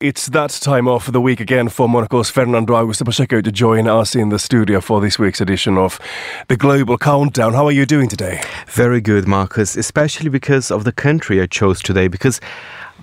It's that time of the week again for Monocle's Fernando Augusto Pacheco to join us in the studio for this week's edition of the Global Countdown. How are you doing today? Very good, Marcus, especially because of the country I chose today. Because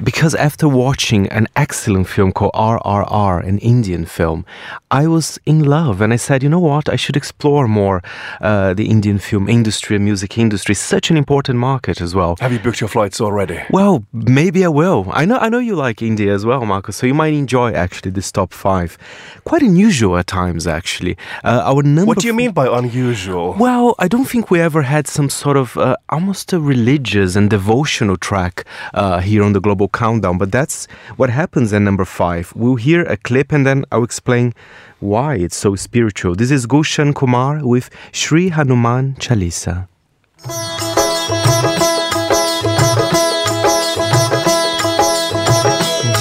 because after watching an excellent film called RRR, an Indian film, I was in love and I said, you know what, I should explore more uh, the Indian film industry and music industry. Such an important market as well. Have you booked your flights already? Well, maybe I will. I know, I know you like India as well, Marcus, so you might enjoy actually this top five. Quite unusual at times, actually. Uh, our number. What do you mean by unusual? Well, I don't think we ever had some sort of uh, almost a religious and devotional track uh, here on the global countdown, but that's what happens at number five. We'll hear a clip and then I'll explain why it's so spiritual. This is Gulshan Kumar with Sri Hanuman Chalisa.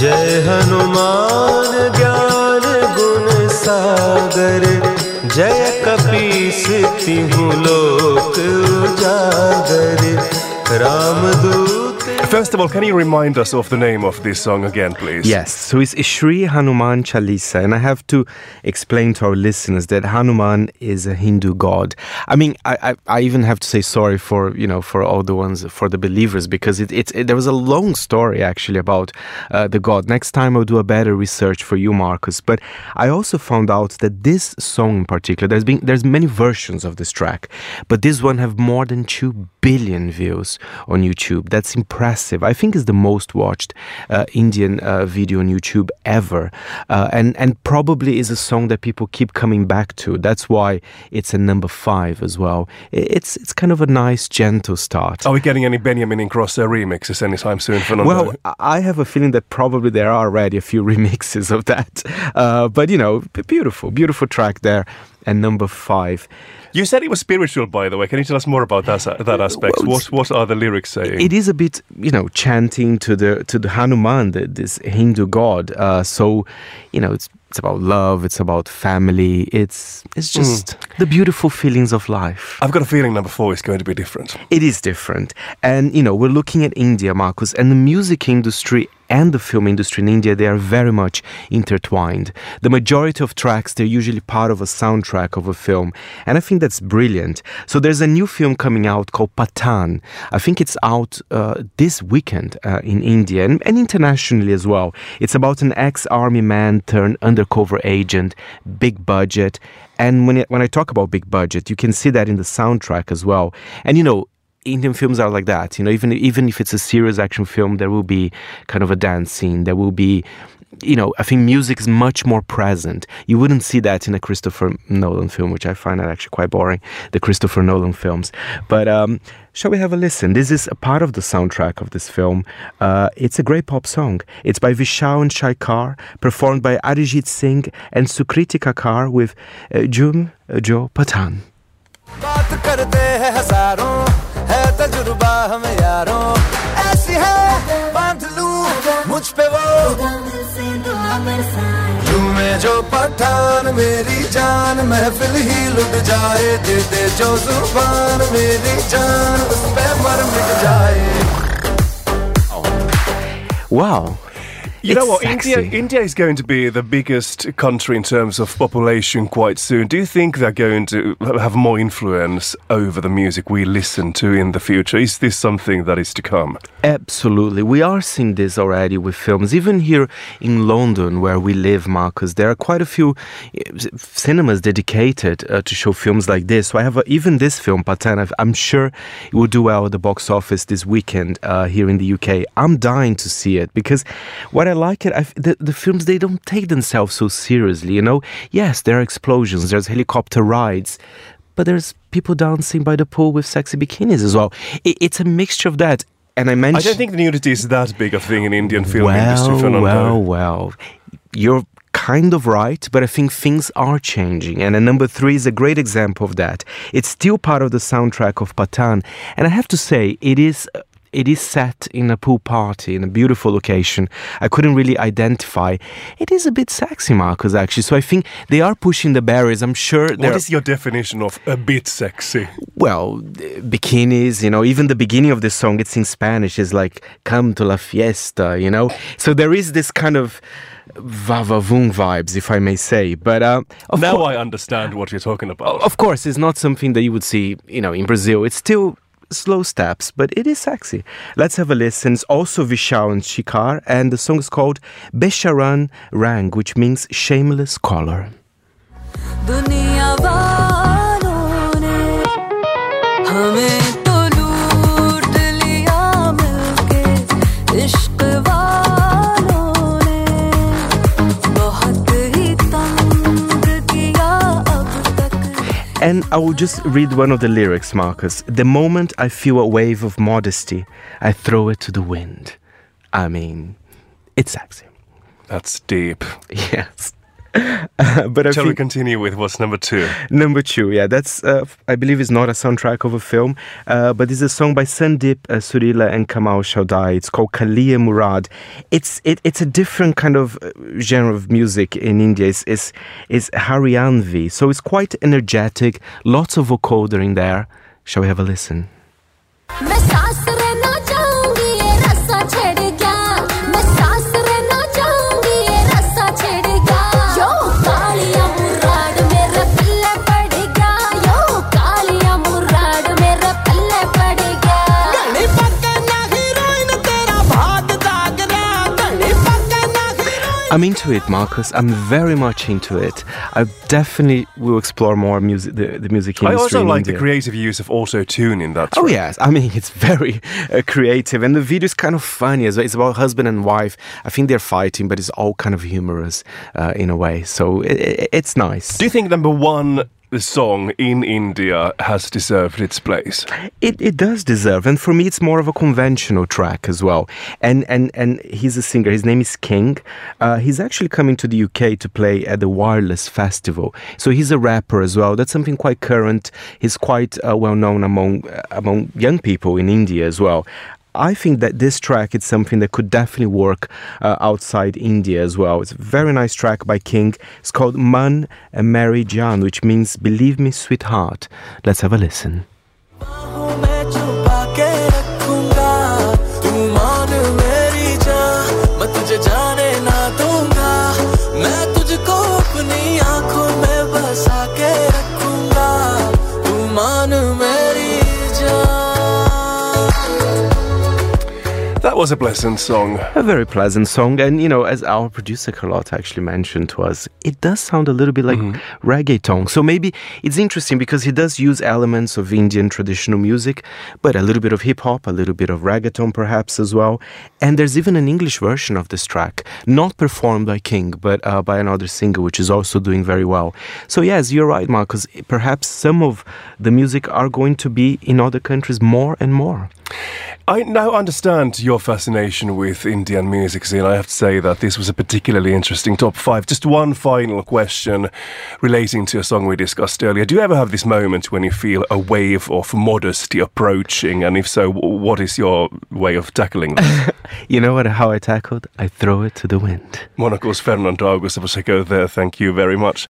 जय हनुमान ज्ञान गुण सागर जय लोक First of all, can you remind us of the name of this song again, please? Yes, so it's Sri Hanuman Chalisa, and I have to explain to our listeners that Hanuman is a Hindu god. I mean, I, I, I even have to say sorry for you know for all the ones for the believers because it, it, it there was a long story actually about uh, the god. Next time I'll do a better research for you, Marcus. But I also found out that this song in particular, there's been there's many versions of this track, but this one have more than two billion views on YouTube. That's. I think it's the most watched uh, Indian uh, video on YouTube ever, uh, and and probably is a song that people keep coming back to. That's why it's a number five as well. It's it's kind of a nice gentle start. Are we getting any Benjamin Ingrosso remixes anytime soon? Fernando? Well, I have a feeling that probably there are already a few remixes of that, uh, but you know, beautiful, beautiful track there. And number five. You said it was spiritual, by the way. Can you tell us more about that, that aspect? Well, what what are the lyrics saying? It is a bit, you know, chanting to the to the Hanuman, the, this Hindu god. Uh, so, you know, it's it's about love. It's about family. It's it's just mm. the beautiful feelings of life. I've got a feeling number four is going to be different. It is different, and you know, we're looking at India, Marcus, and the music industry and the film industry in India, they are very much intertwined. The majority of tracks, they're usually part of a soundtrack of a film. And I think that's brilliant. So there's a new film coming out called Pathaan. I think it's out uh, this weekend uh, in India and, and internationally as well. It's about an ex army man turned undercover agent, big budget. And when, it, when I talk about big budget, you can see that in the soundtrack as well. And you know, Indian films are like that. You know, even even if it's a serious action film, there will be kind of a dance scene. There will be, you know, I think music is much more present. You wouldn't see that in a Christopher Nolan film, which I find actually quite boring. The Christopher Nolan films, but. Um, shall we have a listen? This is a part of the soundtrack of this film. Uh, it's a great pop song. It's by Vishal and Shekhar, performed by Arijit Singh and Sukriti Kakar with uh, Jhoome Jo Pathaan. है तजुर्बा हम यारों। ऐसी है बाँध लू मुझ पे वो। तू मैं जो पठान मेरी जान महफिल ही लुट जाए दे दे जो ज़ुबान मेरी जान उस पे मर मिट जाए। Wow, You it's know what? Sexy. India, India is going to be the biggest country in terms of population quite soon. Do you think they're going to have more influence over the music we listen to in the future? Is this something that is to come? Absolutely. We are seeing this already with films. Even here in London, where we live, Marcus, there are quite a few eh, cinemas dedicated uh, to show films like this. So I have a, even this film, Pathaan, I'm sure it will do well at the box office this weekend uh, here in the UK. I'm dying to see it because what I like it. I, the, the films they don't take themselves so seriously. You know, yes, there are explosions, there's helicopter rides, but there's people dancing by the pool with sexy bikinis as well. It, it's a mixture of that. And I mentioned. I don't think the nudity is that big a thing in Indian film well, industry. Fernando. Well, well, you're kind of right, but I think things are changing. And number three is a great example of that. It's still part of the soundtrack of Pathaan. And I have to say, it is uh, it is set in a pool party in a beautiful location. I couldn't really identify. It is a bit sexy, Marcus, actually. So I think they are pushing the barriers. I'm sure. What is your definition of a bit sexy? Well, bikinis, you know, even the beginning of the song, it's in Spanish, is like, come to la fiesta, you know? So there is this kind of vavavoom vibes, if I may say. But uh, now I understand what you're talking about. Of course, it's not something that you would see, you know, in Brazil. It's still slow steps, but it is sexy. Let's have a listen. It's also Vishal and Shekhar, and the song is called Besharam Rang, which means shameless color. I will just read one of the lyrics, Marcus. The moment I feel a wave of modesty, I throw it to the wind. I mean, it's sexy. That's deep. Yes. Uh, but I Shall we continue with what's number two? Number two, yeah, that's uh, I believe is not a soundtrack of a film, uh, but it's a song by Sandeep uh, Surila and Kamal Chaudhary. It's called Kaliye Murad. It's it, it's a different kind of uh, genre of music in India. It's it's, it's Haryanvi, so it's quite energetic. Lots of vocoder in there. Shall we have a listen? I'm into it, Marcus. I'm very much into it. I definitely will explore more music, the, the music industry. I also in like India. the creative use of auto tune in that. Oh yes, I mean it's very uh, creative, and the video is kind of funny as well. It's about husband and wife. I think they're fighting, but it's all kind of humorous uh, in a way. So it, it, it's nice. Do you think number one song in India has deserved its place? It, it does deserve, and for me, it's more of a conventional track as well. And and and he's a singer. His name is King. Uh, he's actually coming to the UK to play at the Wireless Festival. So he's a rapper as well. That's something quite current. He's quite uh, well known among uh, among young people in India as well. I think that this track is something that could definitely work uh, outside India as well. It's a very nice track by King. It's called Man and Mary Jan, which means Believe Me, Sweetheart. Let's have a listen. That was a pleasant song. A very pleasant song, and you know, as our producer Carlotta actually mentioned to us, it does sound a little bit like reggaeton. So maybe it's interesting because he does use elements of Indian traditional music, but a little bit of hip hop, a little bit of reggaeton perhaps as well. And there's even an English version of this track, not performed by King, but uh, by another singer, which is also doing very well. So yes, you're right, Marcus. Perhaps some of the music are going to be in other countries more and more. I now understand your fascination with Indian music scene. I have to say that this was a particularly interesting top five. Just one final question relating to a song we discussed earlier. Do you ever have this moment when you feel a wave of modesty approaching? And if so, what is your way of tackling that? You know what? How I tackled? I throw it to the wind. Monocle's Fernando Augusto Pacheco there. Thank you very much.